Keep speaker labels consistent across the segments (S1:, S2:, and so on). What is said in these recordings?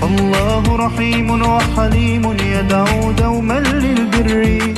S1: فالله رحيم وحليم يدعو دوما للبر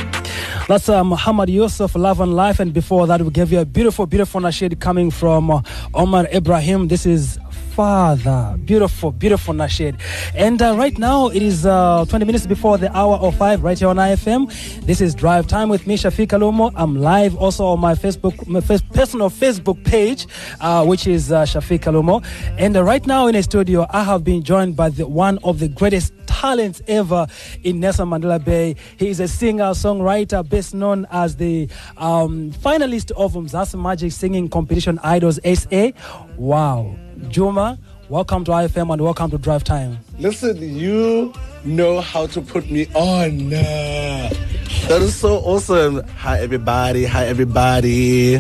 S2: That's uh, Muhammad Yusuf, Love and Life. And before that, we gave you a beautiful, beautiful nasheed coming from uh, Omar Ibrahim. This is Father. Beautiful, beautiful nasheed. And uh, right now, it is uh, 20 minutes before the hour of 5 right here on IFM. This is Drive Time with me, Shafiq Alumo. I'm live also on my Facebook, my personal Facebook page, uh, which is uh, Shafiq Alumo. And uh, right now in the studio, I have been joined by the, one of the greatest talents ever in Nelson Mandela Bay. He is a singer, songwriter, best known as the um, finalist of Mzansi Magic Singing Competition Idols SA. Wow. Juma, welcome to IFM and welcome to Drive Time.
S3: Listen, you know how to put me on. That is so awesome. Hi, everybody. Hi, everybody.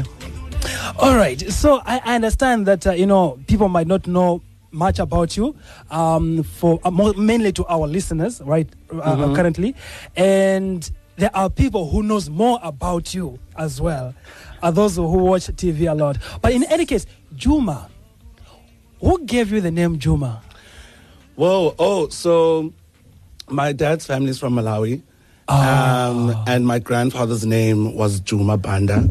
S2: All right. So I, I understand that, uh, you know, people might not know much about you um, for uh, mainly to our listeners right uh, uh, currently and there are people who knows more about you as well are those who watch tv a lot but in any case juma who gave you the name juma
S3: Whoa. Oh, so my dad's family is from Malawi. Um, and my grandfather's name was Juma Banda.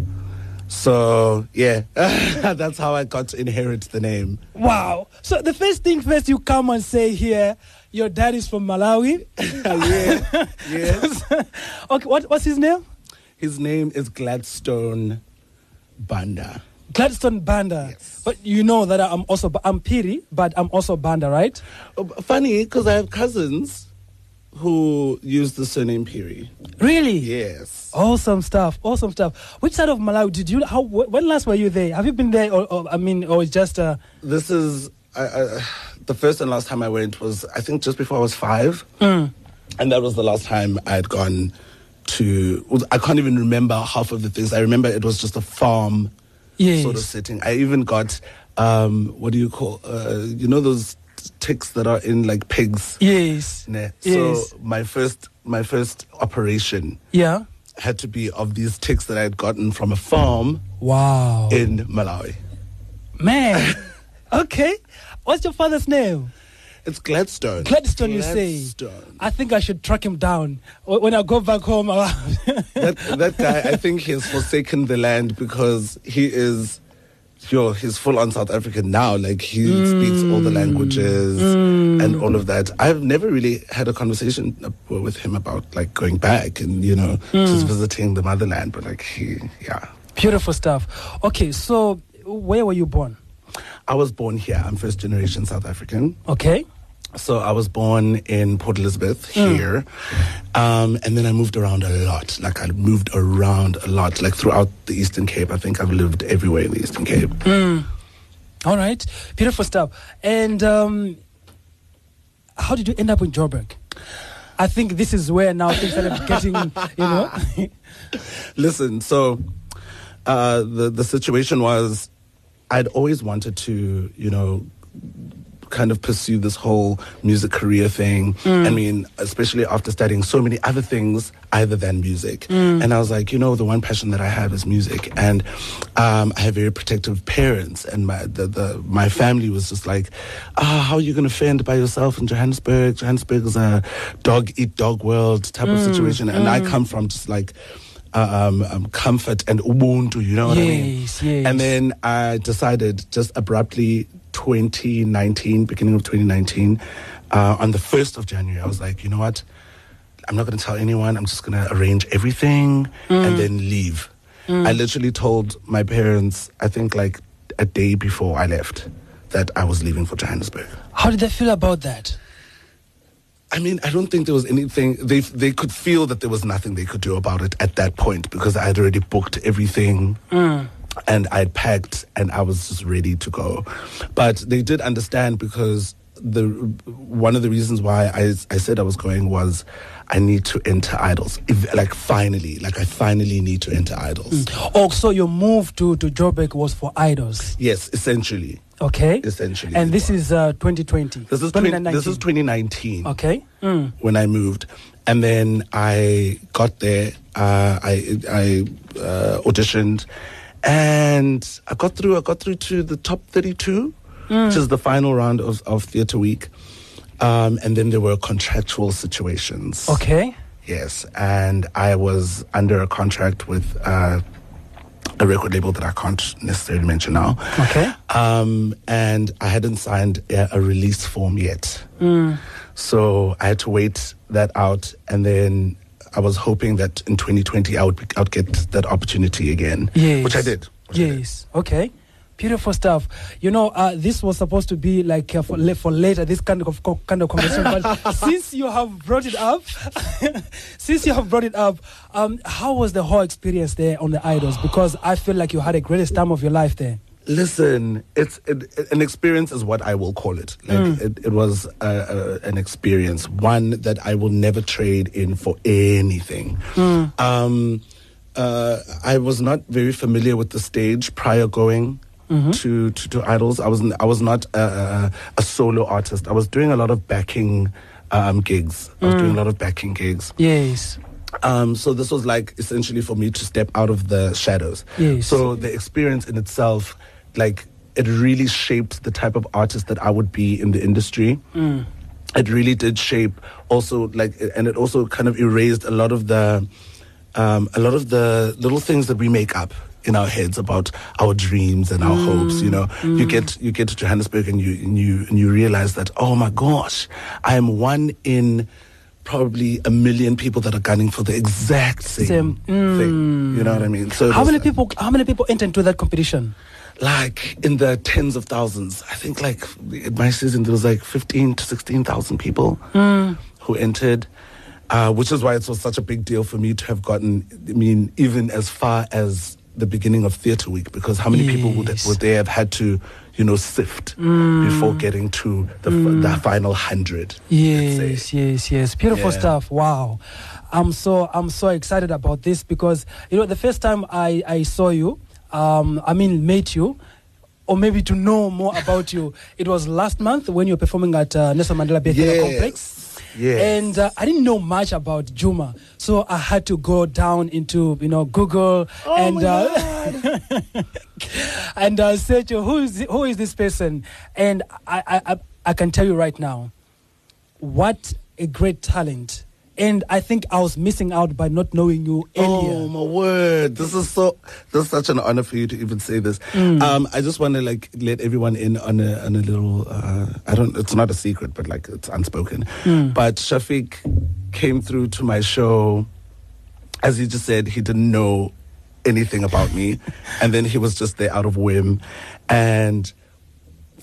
S3: So, yeah, that's how I got to inherit the name.
S2: wow so the first thing first you come and say here your dad is from malawi
S3: yeah. Yes.
S2: okay what, what's his name
S3: His name is Gladstone Banda.
S2: Gladstone banda
S3: Yes.
S2: but you know that i'm also i'm piri but i'm also banda right
S3: Oh, Funny, because I have cousins who use the surname Piri.
S2: really
S3: Yes.
S2: Awesome stuff. Awesome stuff. Which side of Malawi did you? How? When last were you there? Have you been there? Or, or I mean, or just uh,
S3: This is I, I, the first and last time I went was I think just before I was five,
S2: Mm.
S3: and that was the last time I had gone to. I can't even remember half of the things. I remember it was just a farm
S2: yes.
S3: sort of setting. I even got um, what do you call uh, you know those ticks that are in like pigs.
S2: Yes. Yes.
S3: So my first my first operation
S2: Yeah.
S3: had to be of these ticks that I had gotten from a farm
S2: Wow.
S3: in Malawi.
S2: Man. okay. What's your father's name?
S3: It's Gladstone.
S2: Gladstone, you say?
S3: Gladstone.
S2: I think I should track him down when I go back home.
S3: That that guy, I think he has forsaken the land because he is, yo, he's full on South African now. Like he speaks all the mm. languages mm. and all of that. I've never really had a conversation with him about like going back and you know just mm. visiting the motherland. But like he, yeah,
S2: Beautiful stuff. Okay, so where were you born?
S3: I was born here. I'm first generation South African.
S2: Okay.
S3: So I was born in Port Elizabeth here, um, and then I moved around a lot. Like I moved around a lot, like throughout the Eastern Cape. I think I've lived everywhere in the Eastern Cape.
S2: All right. Beautiful stuff. And um, how did you end up in Joburg? I think this is where now things started getting, you know.
S3: Listen, so uh, the the situation was, I'd always wanted to, you know, kind of pursue this whole music career thing. I mean, especially after studying so many other things other than music. And I was like, you know, the one passion that I have is music. And um, I have very protective parents, and my the, the my family was just like, ah, how are you going to fend by yourself in Johannesburg? Johannesburg is a dog eat dog world type of situation, and I come from just like. Um, um, comfort and ubuntu, you know what I mean?
S2: Yes, yes.
S3: And then I decided just abruptly 2019, beginning of 2019, uh, on the 1st of January, I was like, you know what? I'm not going to tell anyone. I'm just going to arrange everything and mm. then leave. I mm. literally told my parents, I think like a day before I left, that I was leaving for Johannesburg.
S2: How did they feel about that?
S3: I mean, I don't think there was anything. They they could feel that there was nothing they could do about it at that point because I had already booked everything. Mm. And I'd packed and I was just ready to go. But they did understand because the one of the reasons why I, I said I was going was I need to enter idols. If, like finally, like I finally need to enter idols.
S2: Oh, so your move to, to Joburg was for idols.
S3: Yes, essentially.
S2: Okay.
S3: Essentially,
S2: And this
S3: was.
S2: is uh, 2020.
S3: This is 20,
S2: 2019.
S3: this is 2019.
S2: Okay. Mm.
S3: when I moved, and then I got there. Uh, I I uh, auditioned, and I got through. I got through to the top thirty-two, which is the final round of of theatre week. Um, and then there were contractual situations.
S2: Okay.
S3: Yes, and I was under a contract with uh, a record label that I can't necessarily mention now.
S2: Okay.
S3: Um, and I hadn't signed a, a release form yet. So I had to wait that out, and then I was hoping that in 2020 I would, I would get that opportunity again,
S2: Yes.
S3: which I did. which I did.
S2: Yes. Okay. Beautiful stuff. You know, uh, this was supposed to be like uh, for, for later, this kind of co- kind of conversation. but since you have brought it up, since you have brought it up, um, how was the whole experience there on the Idols? Because I feel like you had a greatest time of your life there.
S3: Listen, it's it, an experience, is what I will call it. Like
S2: Mm.
S3: it, it was uh, uh, an experience, one that I will never trade in for anything.
S2: Mm.
S3: Um, uh, I was not very familiar with the stage prior going.
S2: Mm-hmm.
S3: To, to to idols, I was I was not a, a, a solo artist. I was doing a lot of backing um, gigs. I was doing
S2: Mm.
S3: a lot of backing gigs.
S2: Yes.
S3: Um, so this was like essentially for me to step out of the shadows.
S2: Yes.
S3: So the experience in itself, like it really shaped the type of artist that I would be in the industry. Mm. It really did shape also like, and it also kind of erased a lot of the, um, a lot of the little things that we make up in our heads about our dreams and our hopes. You know, mm. you mm. get you get to Johannesburg and you and you and you realize that oh my gosh, I am one in probably a million people that are gunning for the exact same,
S2: Same.
S3: thing. You know what I mean? So
S2: How many people? How many people entered into that competition?
S3: Like in the tens of thousands. I think like in my season there was like fifteen to sixteen thousand people hmm. who entered. Uh, which is why it was such a big deal for me to have gotten. I mean, even as far as the beginning of theatre week, because how many people would, would they have had to, you know, sift hmm. before getting to the, f the hmm. final hundred?
S2: Yes, yes, yes. Beautiful
S3: Yeah.
S2: stuff. Wow. I'm so I'm so excited about this because you know the first time I I saw you, um, I mean met you, or maybe to know more about you, it was last month when you were performing at uh, Nelson Mandela Bay
S3: Yes.
S2: Complex.
S3: Yes.
S2: And uh, I didn't know much about Juma, so I had to go down into you know Google
S3: Oh
S2: and uh, and uh, search who is who is this person, and I I I can tell you right now, what a great talent. And I think I was missing out by not knowing you earlier.
S3: Oh my word! This is so. This is such an honor for you to even say this. Um, I just want to like let everyone in on a on a little. Uh, I don't. It's not a secret, but like it's unspoken. But Shafiq came through to my show, as he just said, he didn't know anything about me, and then he was just there out of whim, and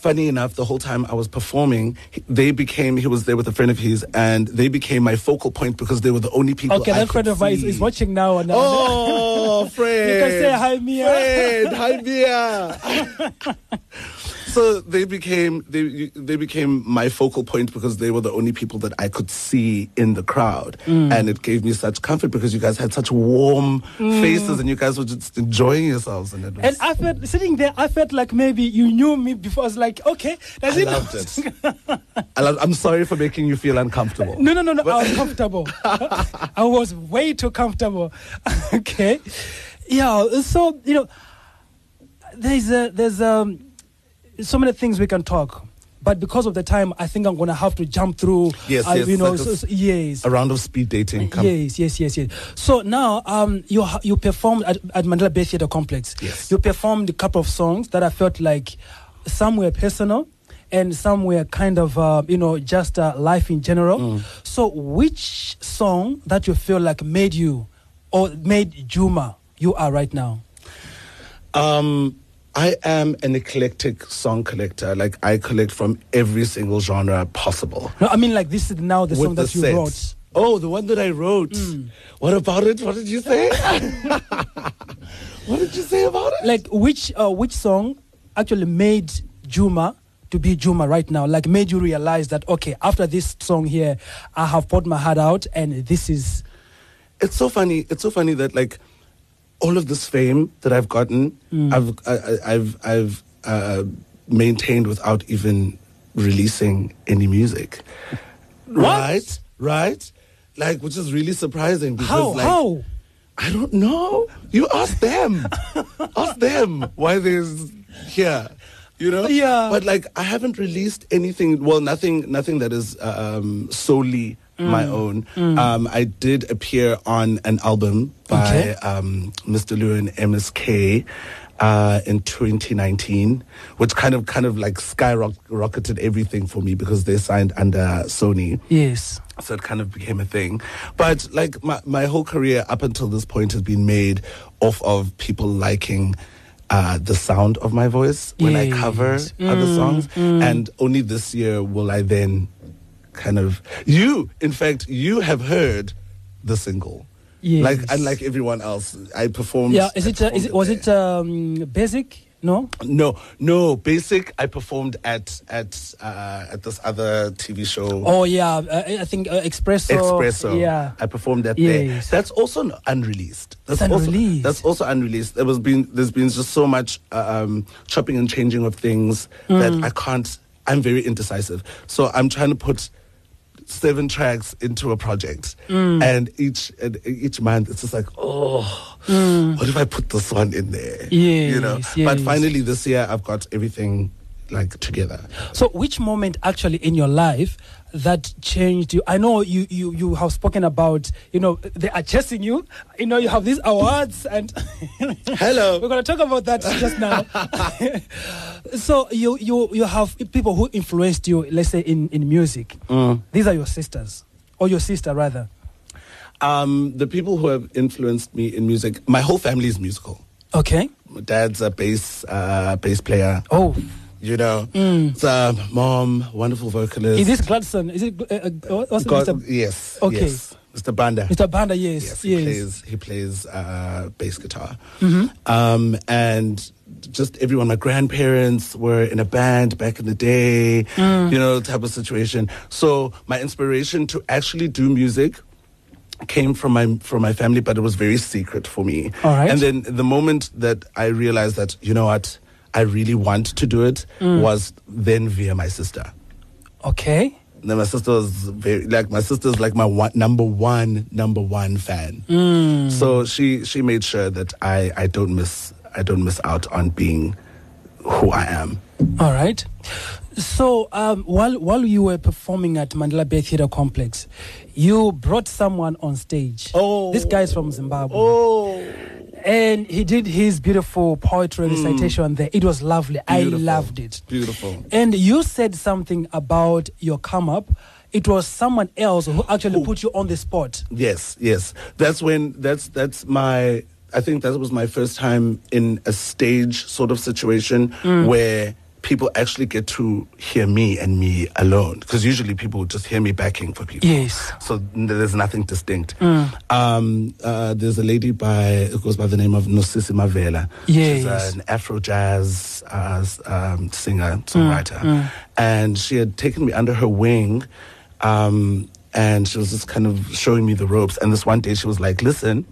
S3: funny enough, the whole time I was performing, they became, he was there with a friend of his, and they became my focal point because they were the only people
S2: okay,
S3: I
S2: that friend of mine is, is watching now. And, uh,
S3: Oh, Fred.
S2: You can say hi, Mia.
S3: Fred, hi, Mia. so they became they they became my focal point because they were the only people that I could see in the crowd,
S2: Mm.
S3: and it gave me such comfort because you guys had such warm faces and you guys were just enjoying yourselves, and it was.
S2: Mm. And I felt sitting there, I felt like maybe you knew me before. I was like, okay, does
S3: I
S2: it?
S3: loved it. I I'm sorry for making you feel uncomfortable.
S2: No, no, no, no. I was comfortable. I was way too comfortable. okay. Yeah. So you know, there's a, there's um, so many things we can talk, but because of the time, I think I'm gonna have to jump through.
S3: Yes,
S2: uh,
S3: yes,
S2: You know. so- so- yes.
S3: A round of speed dating. Come.
S2: Yes, yes, yes, yes. So now, um, you you performed at, at Mandela Bay Theatre Complex.
S3: Yes.
S2: You performed a couple of songs that I felt like some were personal, and some were kind of uh, you know just uh, life in general.
S3: Mm.
S2: So, which song that you feel like made you or made Juma you are right now?
S3: Um, I am an eclectic song collector. Like I collect from every single genre possible.
S2: No, I mean like this is now the
S3: with
S2: song that
S3: the
S2: you
S3: sets.
S2: wrote.
S3: Oh, the one that I wrote. What about it? What did you say? what did you say about it?
S2: Like which uh, which song actually made Juma to be Juma right now? Like made you realize that okay, after this song here, I have put my heart out, and this is
S3: it's so funny. It's so funny that like all of this fame that I've gotten, I've I, I- I've I've uh, maintained without even releasing any music. Right, right. Like, which is really surprising because
S2: how
S3: like,
S2: how.
S3: I don't know. You ask them. ask them why there's here. you know.
S2: Yeah.
S3: But like, I haven't released anything. Well, nothing, nothing that is um, solely
S2: Mm.
S3: my own. Um, I did appear on an album by
S2: Okay.
S3: um, Mr. Luu and MSK. Uh, in 2019, which kind of kind of like skyrocketed everything for me because they signed under Sony
S2: Yes.
S3: so it kind of became a thing but like my, my whole career up until this point has been made off of people liking uh, the sound of my voice when i cover
S2: Yes.
S3: other
S2: Mm,
S3: songs and only this year will i then kind of you in fact you have heard the single
S2: Yes.
S3: like unlike everyone else i performed
S2: Yeah. Is it? Uh, is it? Was
S3: there.
S2: it um, basic? No.
S3: no no basic i performed at at uh, at this other tv show
S2: Oh yeah. Uh, I think uh, espresso.
S3: Espresso.
S2: Yeah.
S3: I performed that there. That's also unreleased. That's
S2: It's
S3: also,
S2: unreleased.
S3: That's also unreleased. There was been there's been just so much uh, um, chopping and changing of things that
S2: Mm.
S3: I can't. I'm very indecisive. So I'm trying to put seven tracks into a project,
S2: Mm.
S3: and each and each month it's just like oh. What if I put this one in there? you know.
S2: Mm. Yes,
S3: But finally, this year I've got everything like together.
S2: So, which moment actually in your life that changed you? I know you you you have spoken about you know they are chasing you. You know you have these awards and
S3: Hello.
S2: we're going to talk about that just now. so you you you have people who influenced you. Let's say in in music.
S3: Mm.
S2: These are your sisters or your sister rather.
S3: Um, the people who have influenced me in music, my whole family is musical.
S2: Okay.
S3: My dad's a bass uh, bass player.
S2: Oh,
S3: You know,
S2: Mm.
S3: so mom, wonderful vocalist.
S2: is this Gladson? Is it uh, uh, what's
S3: God-
S2: Mr.
S3: yes,
S2: Okay.
S3: yes, Mr. Banda.
S2: Mr. Banda? Yes,
S3: Yes,
S2: yes.
S3: he plays he plays uh, bass guitar,
S2: Mm-hmm.
S3: um, and just everyone. My grandparents were in a band back in the day,
S2: Mm.
S3: you know, type of situation. So my inspiration to actually do music came from my from my family, but it was very secret for me.
S2: All right.
S3: And then the moment that I realized that you know what, I really want to do it
S2: Mm.
S3: was then via my sister.
S2: Okay.
S3: Then my sister was very like my sister's like my one, number one number one fan.
S2: Mm.
S3: So she she made sure that I I don't miss I don't miss out on being who I am.
S2: All right. So um, while while you were performing at Mandela Bay Theatre Complex, you brought someone on stage.
S3: Oh.
S2: this guy's from Zimbabwe,
S3: Oh,
S2: and he did his beautiful poetry mm. recitation there. It was lovely. I loved it.
S3: beautiful.
S2: And you said something about your come up. It was someone else who actually
S3: Who?
S2: put you on the spot.
S3: Yes, yes. That's when that's that's my I think that was my first time in a stage sort of situation mm. where people actually get to hear me and me alone because usually people would just hear me backing for people.
S2: Yes.
S3: So there's nothing distinct. Um, uh, there's a lady by it goes by the name of Nosisi Mavela. She's
S2: Yes.
S3: an Afro jazz uh, um, singer songwriter, and she had taken me under her wing. Um, and she was just kind of showing me the ropes. And this one day she was like, listen,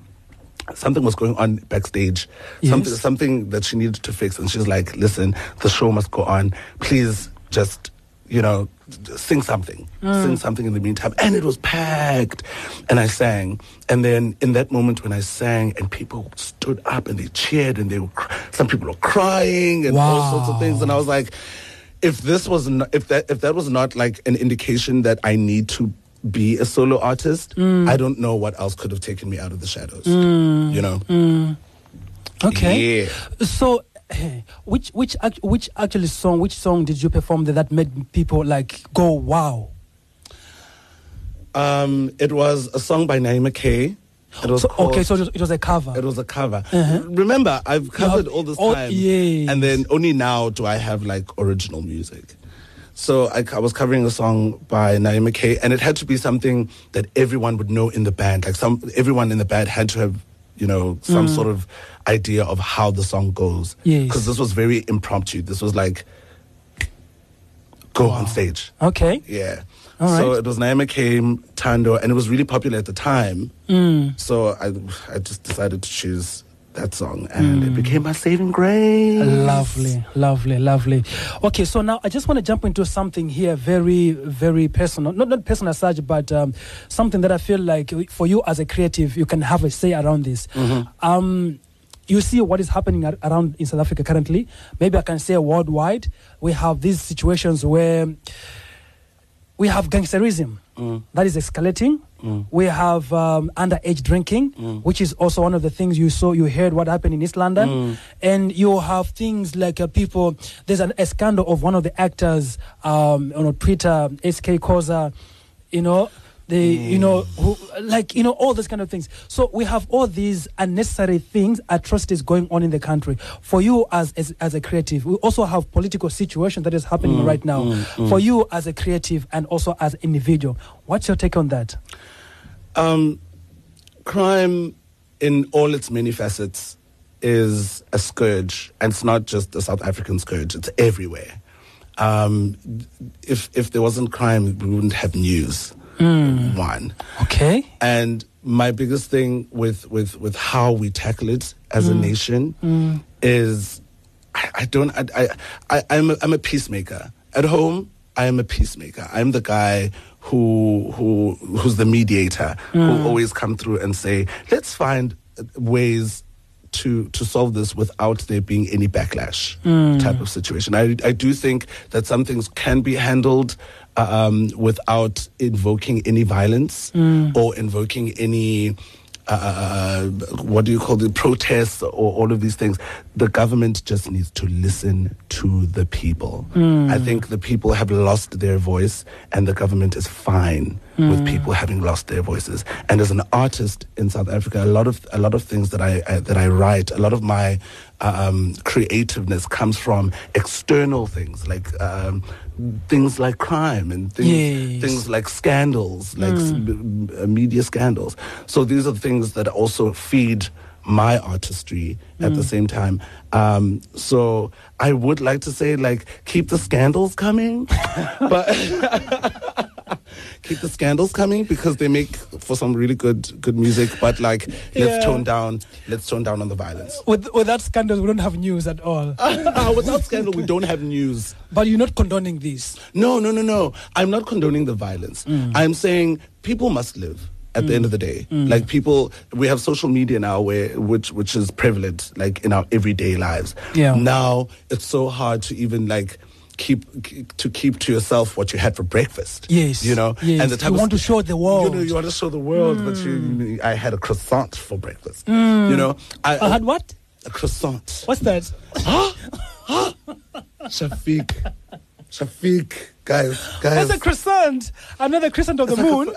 S3: something was going on backstage, something,
S2: Yes.
S3: something that she needed to fix. And she's like, listen, the show must go on. Please just, you know, sing something, mm. sing something in the meantime. And it was packed. And I sang. And then in that moment when I sang and people stood up and they cheered and they were, cr- some people were crying and all sorts of things. And I was like, if this was not, if that if that was not like an indication that I need to be a solo artist, I don't know what else could have taken me out of the shadows. You know?
S2: Okay.
S3: Yeah.
S2: So, which which which actually song? Which song did you perform there that made people like go wow?
S3: Um, it was a song by Naima Kay. It was
S2: So,
S3: called,
S2: okay, so it was, it was a cover.
S3: it was a cover.
S2: Uh-huh.
S3: Remember, I've covered
S2: have-
S3: all this
S2: oh,
S3: time,
S2: yes.
S3: and then only now do I have like original music. So I, I was covering a song by Naima Kay, and it had to be something that everyone would know in the band. Like some, everyone in the band had to have, you know, some sort of idea of how the song goes.
S2: Mm. Yes.
S3: Because this was very impromptu. This was like, go on stage.
S2: okay.
S3: Yeah. So it was Naima Kay, Tando, and it was really popular at the time.
S2: Mm.
S3: So I, I just decided to choose that song, and it became my saving grace.
S2: Lovely, lovely, lovely. Okay, so now I just want to jump into something here, very, very personal. Not not personal as such, but um, something that I feel like for you as a creative, you can have a say around this. Um, you see what is happening ar- around in South Africa currently. Maybe I can say worldwide. We have these situations where we have gangsterism
S3: Mm.
S2: that is escalating.
S3: Mm.
S2: We have um, underage drinking,
S3: Mm.
S2: which is also one of the things you saw, you heard what happened in East London.
S3: Mm.
S2: And you have things like uh, people, there's an, a scandal of one of the actors um, on Twitter, SK Khoza, you know, the, you know, who, like, you know, all those kind of things. So we have all these unnecessary things, atrocities going on in the country. For you as, as, as a creative, we also have political situation that is happening
S3: Mm,
S2: right now.
S3: mm, mm.
S2: For you as a creative and also as individual, what's your take on that?
S3: Um, crime in all its many facets is a scourge, and it's not just a South African scourge; it's everywhere. Um, if if there wasn't crime, we wouldn't have news. One,
S2: Okay.
S3: and my biggest thing with with with how we tackle it as a nation is I, I don't I, I, I I'm a, I'm a peacemaker at home I am a peacemaker I'm the guy who who who's the mediator who always come through and say let's find uh, ways to to solve this without there being any backlash type of situation. I I do think that some things can be handled um, without invoking any violence or invoking any uh, what do you call the protests or all of these things. The government just needs to listen to the people. I think the people have lost their voice, and the government is fine with people having lost their voices. And as an artist in South Africa, a lot of a lot of things that I, I that I write, a lot of my um, creativeness comes from external things like um, things like crime and things
S2: Yes.
S3: things like scandals, like s- m- uh, media scandals. So these are things that also feed my artistry at the same time. Um, so I would like to say, like, keep the scandals coming, but keep the scandals coming because they make for some really good good music. But like, let's tone down, let's tone down on the violence.
S2: With, with that scandal, we don't have news at all.
S3: Without scandal, we don't have news.
S2: but you're not condoning this.
S3: No, no, no, no. I'm not condoning the violence.
S2: Mm.
S3: I'm saying people must live at the end of the day.
S2: Mm.
S3: Like people we have social media now where which which is prevalent like in our everyday lives.
S2: Yeah.
S3: Now it's so hard to even like keep to keep to yourself what you had for breakfast.
S2: Yes,
S3: You know?
S2: yes.
S3: And the type
S2: You
S3: of
S2: want to show the world.
S3: You know, you want to show the world
S2: Mm.
S3: you I had a croissant for breakfast. You know? I,
S2: I had what?
S3: a croissant.
S2: What's that?
S3: Shafiq. Shafiq. Guys, guys.
S2: That's a crescent? Another crescent of the moon.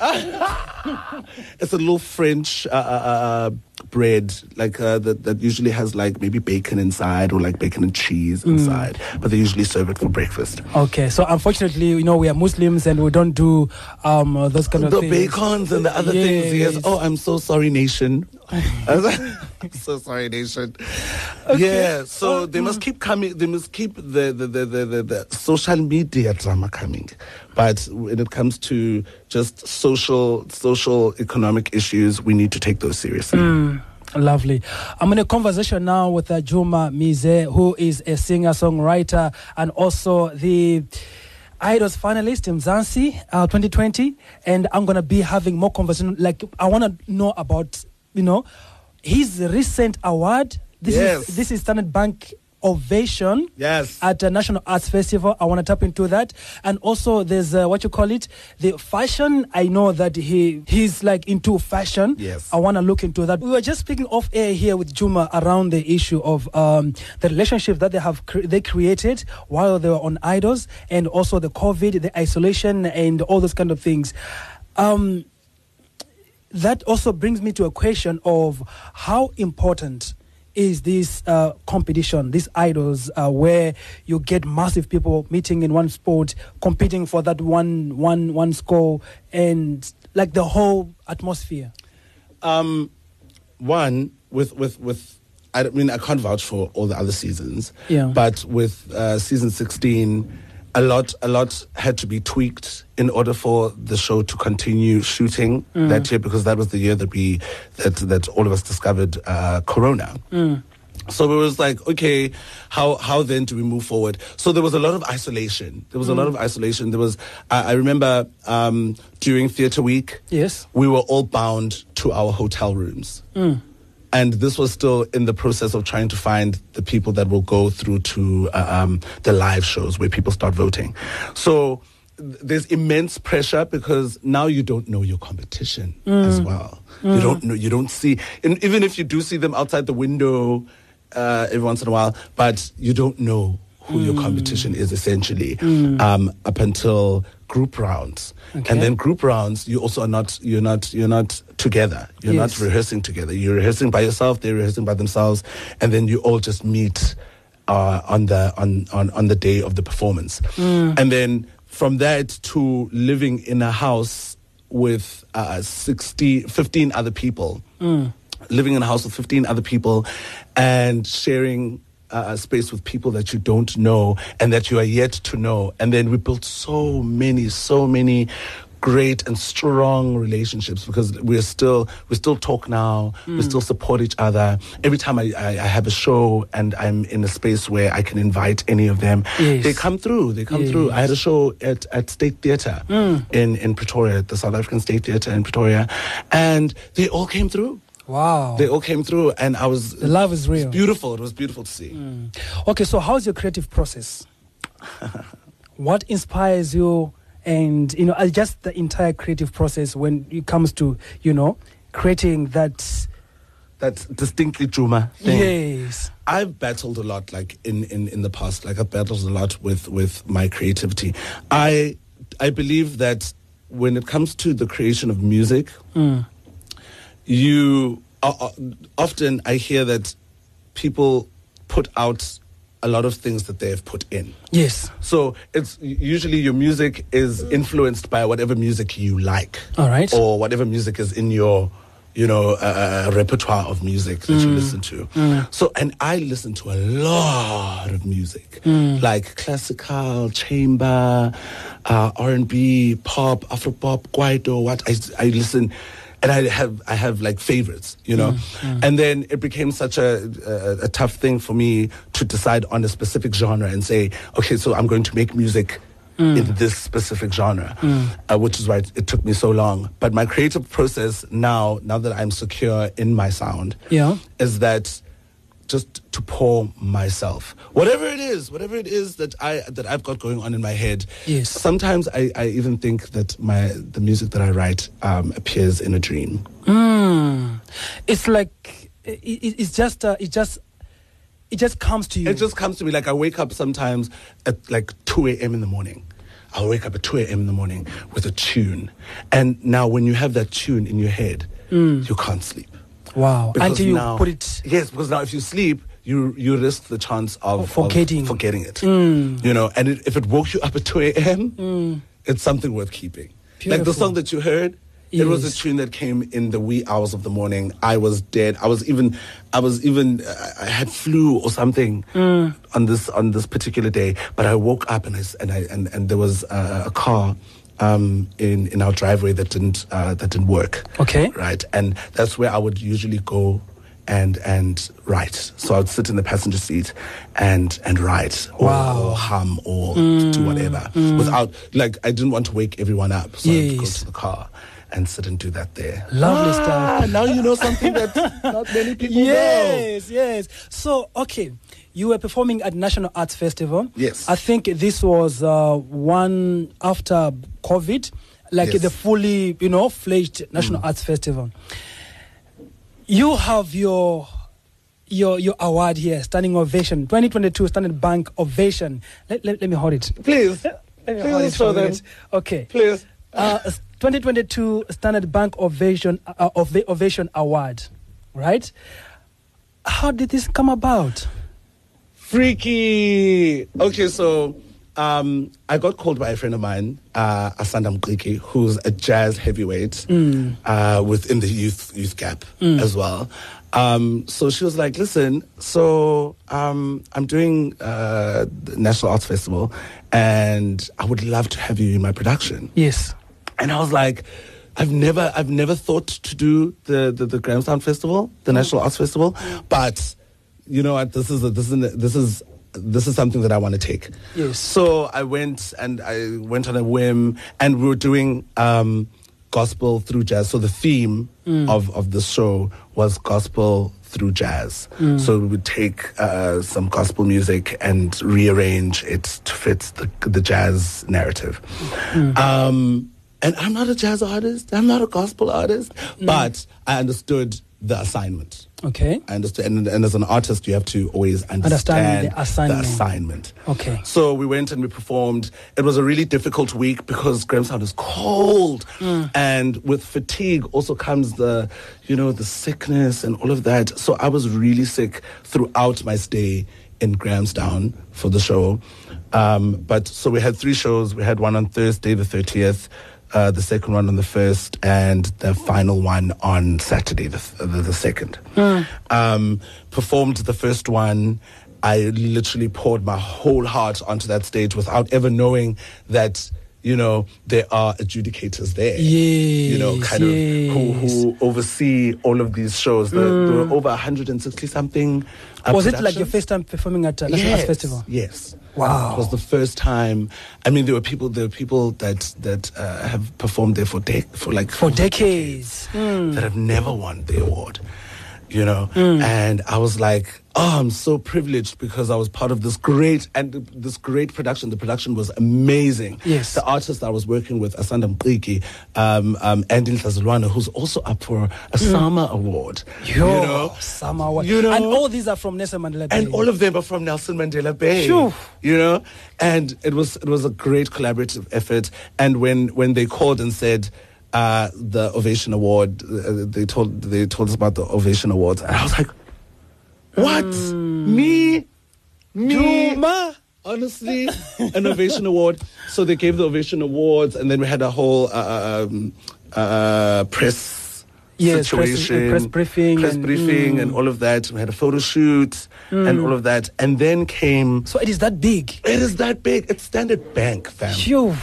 S3: It's a little French uh, uh, uh, bread, like uh, that, that usually has like maybe bacon inside or like bacon and cheese inside, but they usually serve it for breakfast.
S2: Okay, so unfortunately, you know, we are Muslims and we don't do um, uh, those kind of
S3: The
S2: things.
S3: bacons and the other things. Yes.
S2: Yes.
S3: Oh, I'm so sorry, nation. So sorry, nation. Yeah. So they must keep coming. They must keep the the, the, the, the social media drama coming. But when it comes to just social social economic issues, we need to take those seriously.
S2: Lovely. I'm in a conversation now with uh, Jooma Mize, who is a singer songwriter and also the Idols finalist Mzansi uh, 2020. And I'm going to be having more conversation. Like, I want to know about, you know, his recent award. This
S3: Yes.
S2: is this is Standard Bank Ovation
S3: Yes.
S2: at the National Arts Festival. I want to tap into that, and also there's uh, what you call it, the fashion. I know that he he's like into fashion.
S3: Yes.
S2: I want to look into that. We were just speaking off air here with Juma around the issue of um, the relationship that they have cre- they created while they were on Idols, and also the COVID, the isolation, and all those kind of things. Um, that also brings me to a question of how important is this uh, competition, these idols, uh, where you get massive people meeting in one sport, competing for that one, one, one score, and like the whole atmosphere.
S3: Um, one with with with. I mean I can't vouch for all the other seasons.
S2: Yeah.
S3: But with uh, season sixteen, a lot a lot had to be tweaked in order for the show to continue shooting that year because that was the year that we that that all of us discovered uh, Corona. So it was like, okay, how how then do we move forward? So there was a lot of isolation. There was a lot of isolation. There was, I, I remember um, during theatre week,
S2: Yes.
S3: we were all bound to our hotel rooms. And this was still in the process of trying to find the people that will go through to uh, um, the live shows where people start voting. So there's immense pressure because now you don't know your competition as well. You don't know, you don't see, and even if you do see them outside the window uh, every once in a while, but you don't know who your competition is essentially. Um, up until group rounds,
S2: Okay.
S3: and then group rounds you also are not you're not you're not together. You're
S2: Yes.
S3: not rehearsing together. You're rehearsing by yourself. They're rehearsing by themselves, and then you all just meet uh, on the on, on on the day of the performance, and then from that to living in a house with uh, 60, 15 other people, living in a house with 15 other people, and sharing uh, a space with people that you don't know and that you are yet to know. And then we built so many, so many great and strong relationships because we're still we still talk now. We still support each other. Every time I, I, I have a show and i'm in a space where i can invite any of them
S2: Yes.
S3: they come through they come through. I had a show at, at state theatre in, in pretoria the south african state theatre in pretoria. And they all came through
S2: Wow.
S3: they all came through and i was
S2: the love is
S3: it was
S2: real.
S3: beautiful it was beautiful to see
S2: Okay, so how's your creative process? what inspires you and you know uh, just the entire creative process when it comes to, you know, creating that
S3: that's distinctly Juma thing.
S2: yes.
S3: I've battled a lot, like in, in, in the past. Like I've battled a lot with, with my creativity. I I believe that when it comes to the creation of music,
S2: Mm.
S3: You uh, uh, often I hear that people put out a lot of things that they have put in.
S2: Yes.
S3: So it's usually your music is influenced by whatever music you like,
S2: All right.
S3: or whatever music is in your, you know, uh, repertoire of music that you listen to. So, and I listen to a lot of music, like classical, chamber, uh, R and B, pop, Afro pop, kwaito. What I I listen. And I have I have like favorites, you know, mm, mm. and then it became such a, a a tough thing for me to decide on a specific genre and say, okay, so I'm going to make music mm. in this specific genre, uh, which is why it, it took me so long. But my creative process now, now that I'm secure in my sound,
S2: Yeah.
S3: is that just to pour myself, whatever it is, whatever it is that I that I've got going on in my head.
S2: Yes.
S3: Sometimes I, I even think that my the music that I write um, appears in a dream.
S2: Mm. It's like it, it, it's just uh, it just it just comes to you.
S3: It just comes to me like I wake up sometimes at like 2 a.m. in the morning. I'll wake up at 2 a.m. in the morning with a tune. And now when you have that tune in your head, you can't sleep.
S2: Wow.
S3: Because
S2: Until you
S3: now-
S2: put it
S3: Yes, because now if you sleep, you you risk the chance of,
S2: forgetting.
S3: of forgetting it.
S2: Mm.
S3: You know, and it, if it woke you up at 2 a.m., it's something worth keeping. Like the song that you heard, it was a tune that came in the wee hours of the morning. I was dead. I was even, I was even, I had flu or something
S2: Mm.
S3: on this on this particular day. But I woke up and I and I and, and there was uh, a car um, in in our driveway that didn't uh, that didn't work
S2: Okay.
S3: right? And that's where I would usually go and and write. So I would sit in the passenger seat and and write or,
S2: Wow.
S3: or hum or do whatever without like I didn't want to wake everyone up, so I'd go to the car and sit and do that there.
S2: Lovely
S3: Ah,
S2: stuff.
S3: Now you know something that not many people know.
S2: Yes, yes. So, okay, you were performing at National Arts Festival.
S3: Yes.
S2: I think this was uh, one after COVID, like
S3: Yes. Mm.
S2: the fully, you know, fledged National Arts Festival. You have your your your award here, standing ovation, 2022 Standard Bank ovation. Let, let, let me hold it.
S3: Please,
S2: Let me
S3: Please
S2: hold it for
S3: them.
S2: minute. Okay.
S3: please.
S2: Uh, 2022 Standard Bank Ovation uh, of the Ovation Award, right? How did this come about?
S3: Freaky. Okay, so um, I got called by a friend of mine, uh, Asanda Mqiki, who's a jazz heavyweight uh, within the youth youth gap as well. Um, so she was like, "Listen, so um, I'm doing uh, the National Arts Festival, and I would love to have you in my production."
S2: Yes.
S3: And I was like, I've never, I've never thought to do the the, the Grahamstown Festival, the National Arts Festival, but you know what? This is a, this is a, this is this is something that I want to take.
S2: Yes.
S3: So I went and I went on a whim, and we were doing um, gospel through jazz. So the theme of of the show was gospel through jazz. So we would take uh, some gospel music and rearrange it to fit the, the jazz narrative. Um, and I'm not a jazz artist. I'm not a gospel artist, but I understood the assignment.
S2: Okay.
S3: I understood, and, and as an artist, you have to always understand,
S2: the assignment.
S3: assignment.
S2: Okay.
S3: So we went and we performed. It was a really difficult week because Grahamstown is cold,
S2: Mm.
S3: and with fatigue also comes the, you know, the sickness and all of that. So I was really sick throughout my stay in Grahamstown for the show. Um, but so we had three shows. We had one on Thursday, the thirtieth. Uh, the second one on the first, and the final one on Saturday, the, the, the second. Um, performed the first one. I literally poured my whole heart onto that stage without ever knowing that, you know, there are adjudicators there. yes, You know,
S2: Yes,
S3: kind of who, who oversee all of these shows. There, there were over 160 something.
S2: Was it like your first time performing at uh, Festival?
S3: Yes.
S2: Wow.
S3: It was the first time. I mean, there were people. There were people that that uh, have performed there for dec- for like
S2: For decades.
S3: that have never won the award. You know,
S2: Mm.
S3: and I was like, oh, I'm so privileged because I was part of this great and this great production. The production was amazing.
S2: Yes.
S3: The artist I was working with, Asanda Mqiki, um, um, Andy Ntazulwana, who's also up for a Sama Award.
S2: Mm. Yo,
S3: you know,
S2: Sama Award.
S3: You know,
S2: and all these are from Nelson Mandela Bay.
S3: and all of them are from Nelson Mandela Bay.
S2: Phew.
S3: You know, and it was it was a great collaborative effort. And when when they called and said. Uh, the Ovation Award. Uh, they told they told us about the Ovation Awards, and I was like, "What? Me? Me?
S2: Juma.
S3: Honestly, an Ovation Award." So they gave the Ovation Awards, and then we had a whole uh, um, uh, press
S2: Yes,
S3: situation,
S2: press briefing
S3: press
S2: and-
S3: briefing,
S2: mm.
S3: and all of that. We had a photo shoot and all of that, and then came.
S2: So it is that big.
S3: It is that big. It's Standard Bank, fam.
S2: Phew.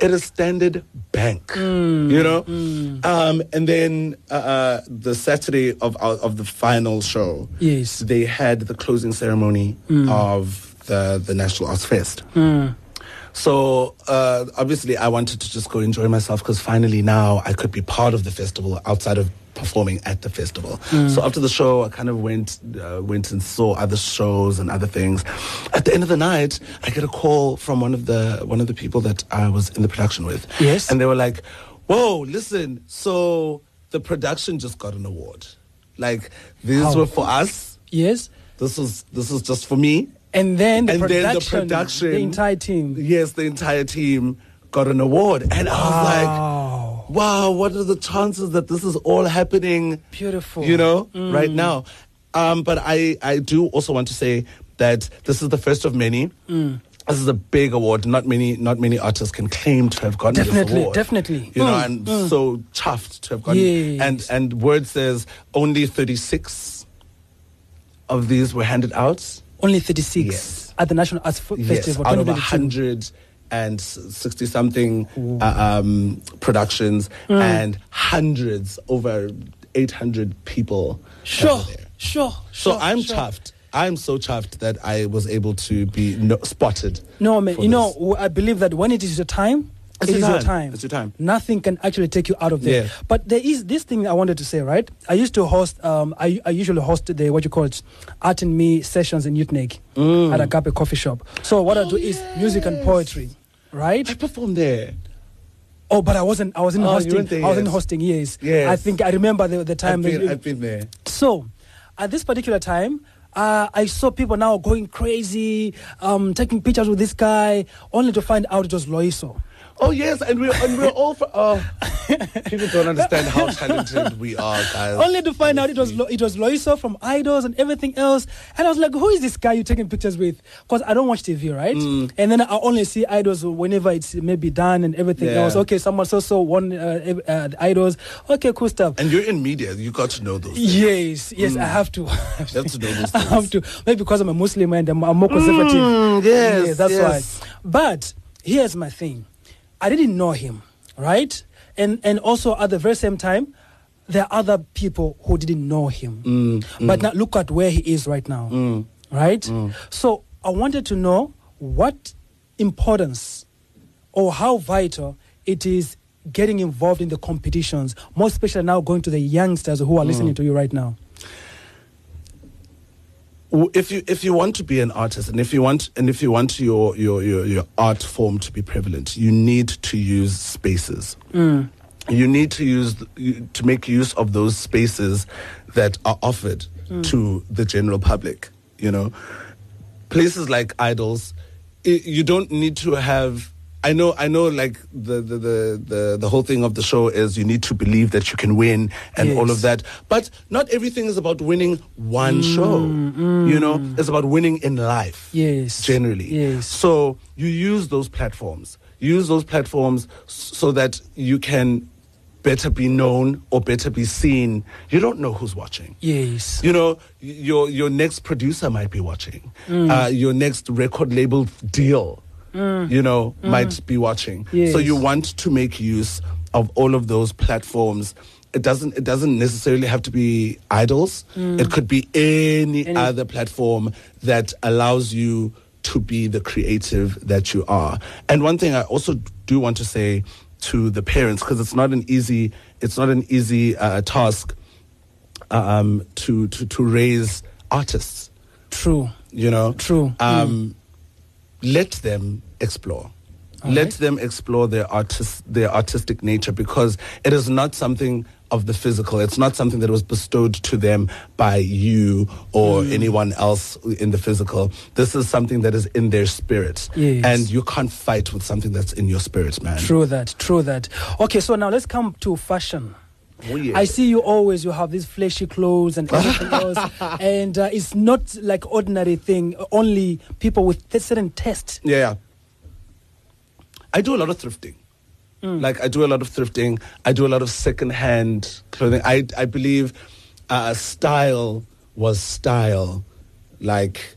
S3: It is Standard Bank. You know, um, and then uh, uh, the Saturday of of the final show,
S2: Yes.
S3: they had the closing ceremony of the the National Arts Fest. So uh, obviously, I wanted to just go enjoy myself because finally now I could be part of the festival outside of performing at the festival. So after the show, I kind of went uh, went and saw other shows and other things. At the end of the night, I get a call from one of the one of the people that I was in the production with.
S2: Yes.
S3: and they were like, "Whoa, listen! So the production just got an award. Like these
S2: How?
S3: were for us.
S2: Yes.
S3: This was this was just for me."
S2: And then the
S3: and
S2: production,
S3: then the production,
S2: the entire team.
S3: yes, the entire team got an award, and I was like,
S2: Wow.
S3: "Wow, what are the chances that this is all happening?"
S2: Beautiful.
S3: you know, right now. Um, but I, I do also want to say that this is the first of many. This is a big award. Not many, not many artists can claim to have gotten this
S2: Definitely,
S3: award.
S2: definitely.
S3: You know,
S2: Mm,
S3: and so chuffed to have gotten.
S2: Yes.
S3: And and word says only thirty six of these were handed out.
S2: Only 36
S3: Yes.
S2: at the National Arts F-
S3: Yes,
S2: Festival.
S3: out of
S2: 2022.
S3: 160 something uh, um, productions
S2: Mm.
S3: and hundreds, over 800 people.
S2: Sure, sure,
S3: So
S2: sure.
S3: I'm
S2: sure.
S3: chuffed. I'm so chuffed that I was able to be no- spotted.
S2: No, man. You know,
S3: this.
S2: w- I believe that when it is your time,
S3: It's
S2: it
S3: your
S2: is your
S3: time.
S2: time.
S3: It's your time.
S2: Nothing can actually take you out of there.
S3: Yeah.
S2: But there is this thing I wanted to say, right? I used to host. Um, I, I usually host the what you call it, art and me sessions in Utnake
S3: Mm.
S2: at a Agape Coffee Shop. So what I do is music and poetry, right?
S3: I performed there.
S2: Oh, but I wasn't. I wasn't
S3: Oh,
S2: hosting.
S3: there
S2: I wasn't
S3: yet.
S2: hosting. Yes.
S3: Yes.
S2: I think I remember the, the time.
S3: I've been, I've been there.
S2: So, at this particular time, uh, I saw people now going crazy, um, taking pictures with this guy, only to find out it was Loiso.
S3: Oh yes, and we're and we're all for. Oh, people don't understand how talented we are, guys.
S2: Only to find out it was Lo- it was Loiso from Idols and everything else. And I was like, who is this guy you're taking pictures with? Because I don't watch TV, right?
S3: Mm.
S2: And then I only see Idols whenever it's maybe done and everything
S3: Yeah.
S2: else. Okay, someone so so won uh, uh, Idols. Okay, cool stuff.
S3: And you're in media, you got to know those. things.
S2: Yes, yes, I have to.
S3: You have to know those
S2: I have to. Maybe because I'm a Muslim and I'm, I'm more conservative.
S3: Mm, yes,
S2: Yeah, that's
S3: yes.
S2: why. But here's my thing. I didn't know him, right? And and also at the very same time, there are other people who didn't know him.
S3: Mm, mm.
S2: But now look at where he is right now, mm. right? Mm. So I wanted to know what importance or how vital it is getting involved in the competitions, more especially now going to the youngsters who are listening to you right now.
S3: If you if you want to be an artist and if you want and if you want your your your, your art form to be prevalent you need to use spaces. Mm. You need to use to make use of those spaces that are offered mm. to the general public you know. Places like idols you don't need to have I know, I know. Like the, the the the the whole thing of the show is you need to believe that you can win and all of that. But not everything is about winning one show. You know, it's about winning in life
S2: Yes.
S3: generally.
S2: Yes.
S3: So you use those platforms. Use those platforms so that you can better be known or better be seen. You don't know who's watching.
S2: Yes.
S3: You know, your your next producer might be watching.
S2: Mm.
S3: Uh, your next record label deal, you know, might be watching. So
S2: Mm.
S3: You want to make use of all of those platforms. It doesn't. It doesn't necessarily have to be idols. It could be any,
S2: Mm. Any-
S3: other platform that allows you to be the creative that you are. And one thing I also do want to say to the parents, because it's not an easy. It's not an easy uh, task um, to, to to raise artists.
S2: True.
S3: You know,
S2: True.
S3: Um, Let them explore.
S2: All
S3: let
S2: right.
S3: them explore their artist their artistic nature because it is not something of the physical. It's not something that was bestowed to them by you or
S2: Mm.
S3: anyone else in the physical. This is something that is in their spirit,
S2: Yes.
S3: and you can't fight with something that's in your spirit, man.
S2: True that. True that. Okay, so now let's come to fashion.
S3: Yeah.
S2: I see you always. You have these flashy clothes and everything else, and uh, it's not like ordinary thing. Only people with certain taste.
S3: Yeah. I do a lot of thrifting.
S2: Mm.
S3: Like I do a lot of thrifting. I do a lot of secondhand clothing. I I believe uh, style was style, like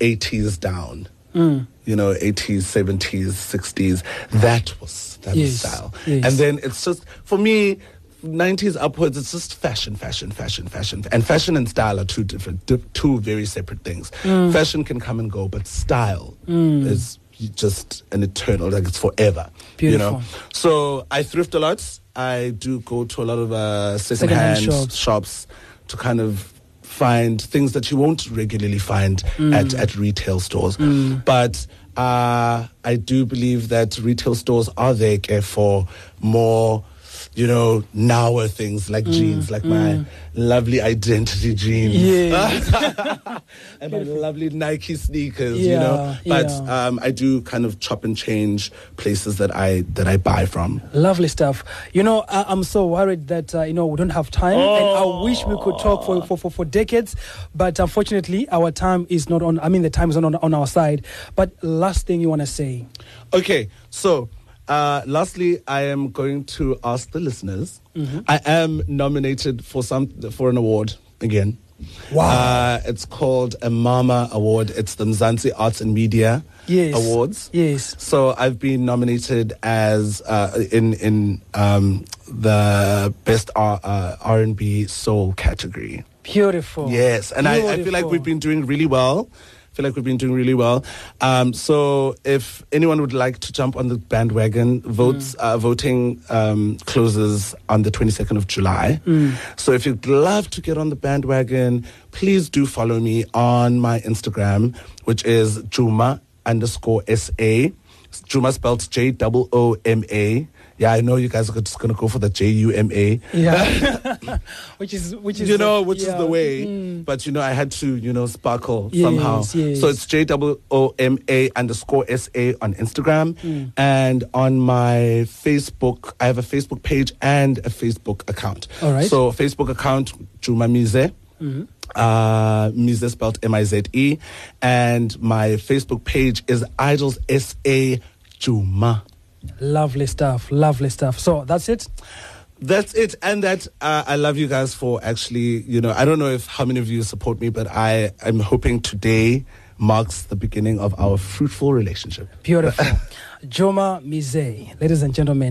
S3: eighties down.
S2: Mm.
S3: You know, eighties, seventies, sixties. That was that was style.
S2: yes.
S3: And then it's just for me. 90s upwards, it's just fashion, fashion, fashion, fashion. And fashion and style are two different, two very separate things.
S2: Mm.
S3: Fashion can come and go, but style is just an eternal, like it's forever. You know? So I thrift a lot. I do go to a lot of uh,
S2: Secondhand
S3: secondhand
S2: shops.
S3: shops. to kind of find things that you won't regularly find at, at retail stores. But uh, I do believe that retail stores are there for more, you know, nower things like jeans, like my lovely identity jeans.
S2: Yeah.
S3: and my lovely Nike sneakers, you know. But
S2: yeah.
S3: um, I do kind of chop and change places that I that I buy from.
S2: Lovely stuff. You know, I, I'm so worried that uh, you know we don't have time, and I wish we could talk for, for, for, for decades, but unfortunately, our time is not on. I mean, the time is not on, on our side. But last thing you want to say?
S3: Okay, so uh, lastly, I am going to ask the listeners.
S2: Mm-hmm.
S3: I am nominated for some for an award again.
S2: Wow.
S3: Uh, it's called a Mama Award. It's the Mzansi Arts and Media
S2: Yes.
S3: Awards.
S2: Yes.
S3: So I've been nominated as uh, in in um, the best R uh, and B soul category.
S2: Beautiful.
S3: Yes, and I, I feel like we've been doing really well. I feel like we've been doing really well. Um, so if anyone would like to jump on the bandwagon, votes uh, voting um, closes on the 22nd of July. So if you'd love to get on the bandwagon, please do follow me on my Instagram, which is Jooma underscore SA. Jooma spelled J O O M A. Yeah, I know you guys are just gonna go for the J U M A
S2: Yeah. which is which is
S3: you know, which is the way.
S2: Mm.
S3: But you know, I had to, you know, sparkle
S2: Yes,
S3: somehow.
S2: yes.
S3: So it's J O O M A underscore S A on Instagram,
S2: Mm.
S3: and on my Facebook, I have a Facebook page and a Facebook account.
S2: All right.
S3: So Facebook account Jooma Mize.
S2: Mhm.
S3: Uh, Mize spelled M I Z E, and my Facebook page is Idols S A Juma.
S2: Lovely stuff. Lovely stuff. So that's it.
S3: That's it, and that uh, I love you guys for actually. You know, I don't know if how many of you support me, but I am hoping today marks the beginning of our fruitful relationship.
S2: Beautiful. Jooma Mize, ladies and gentlemen.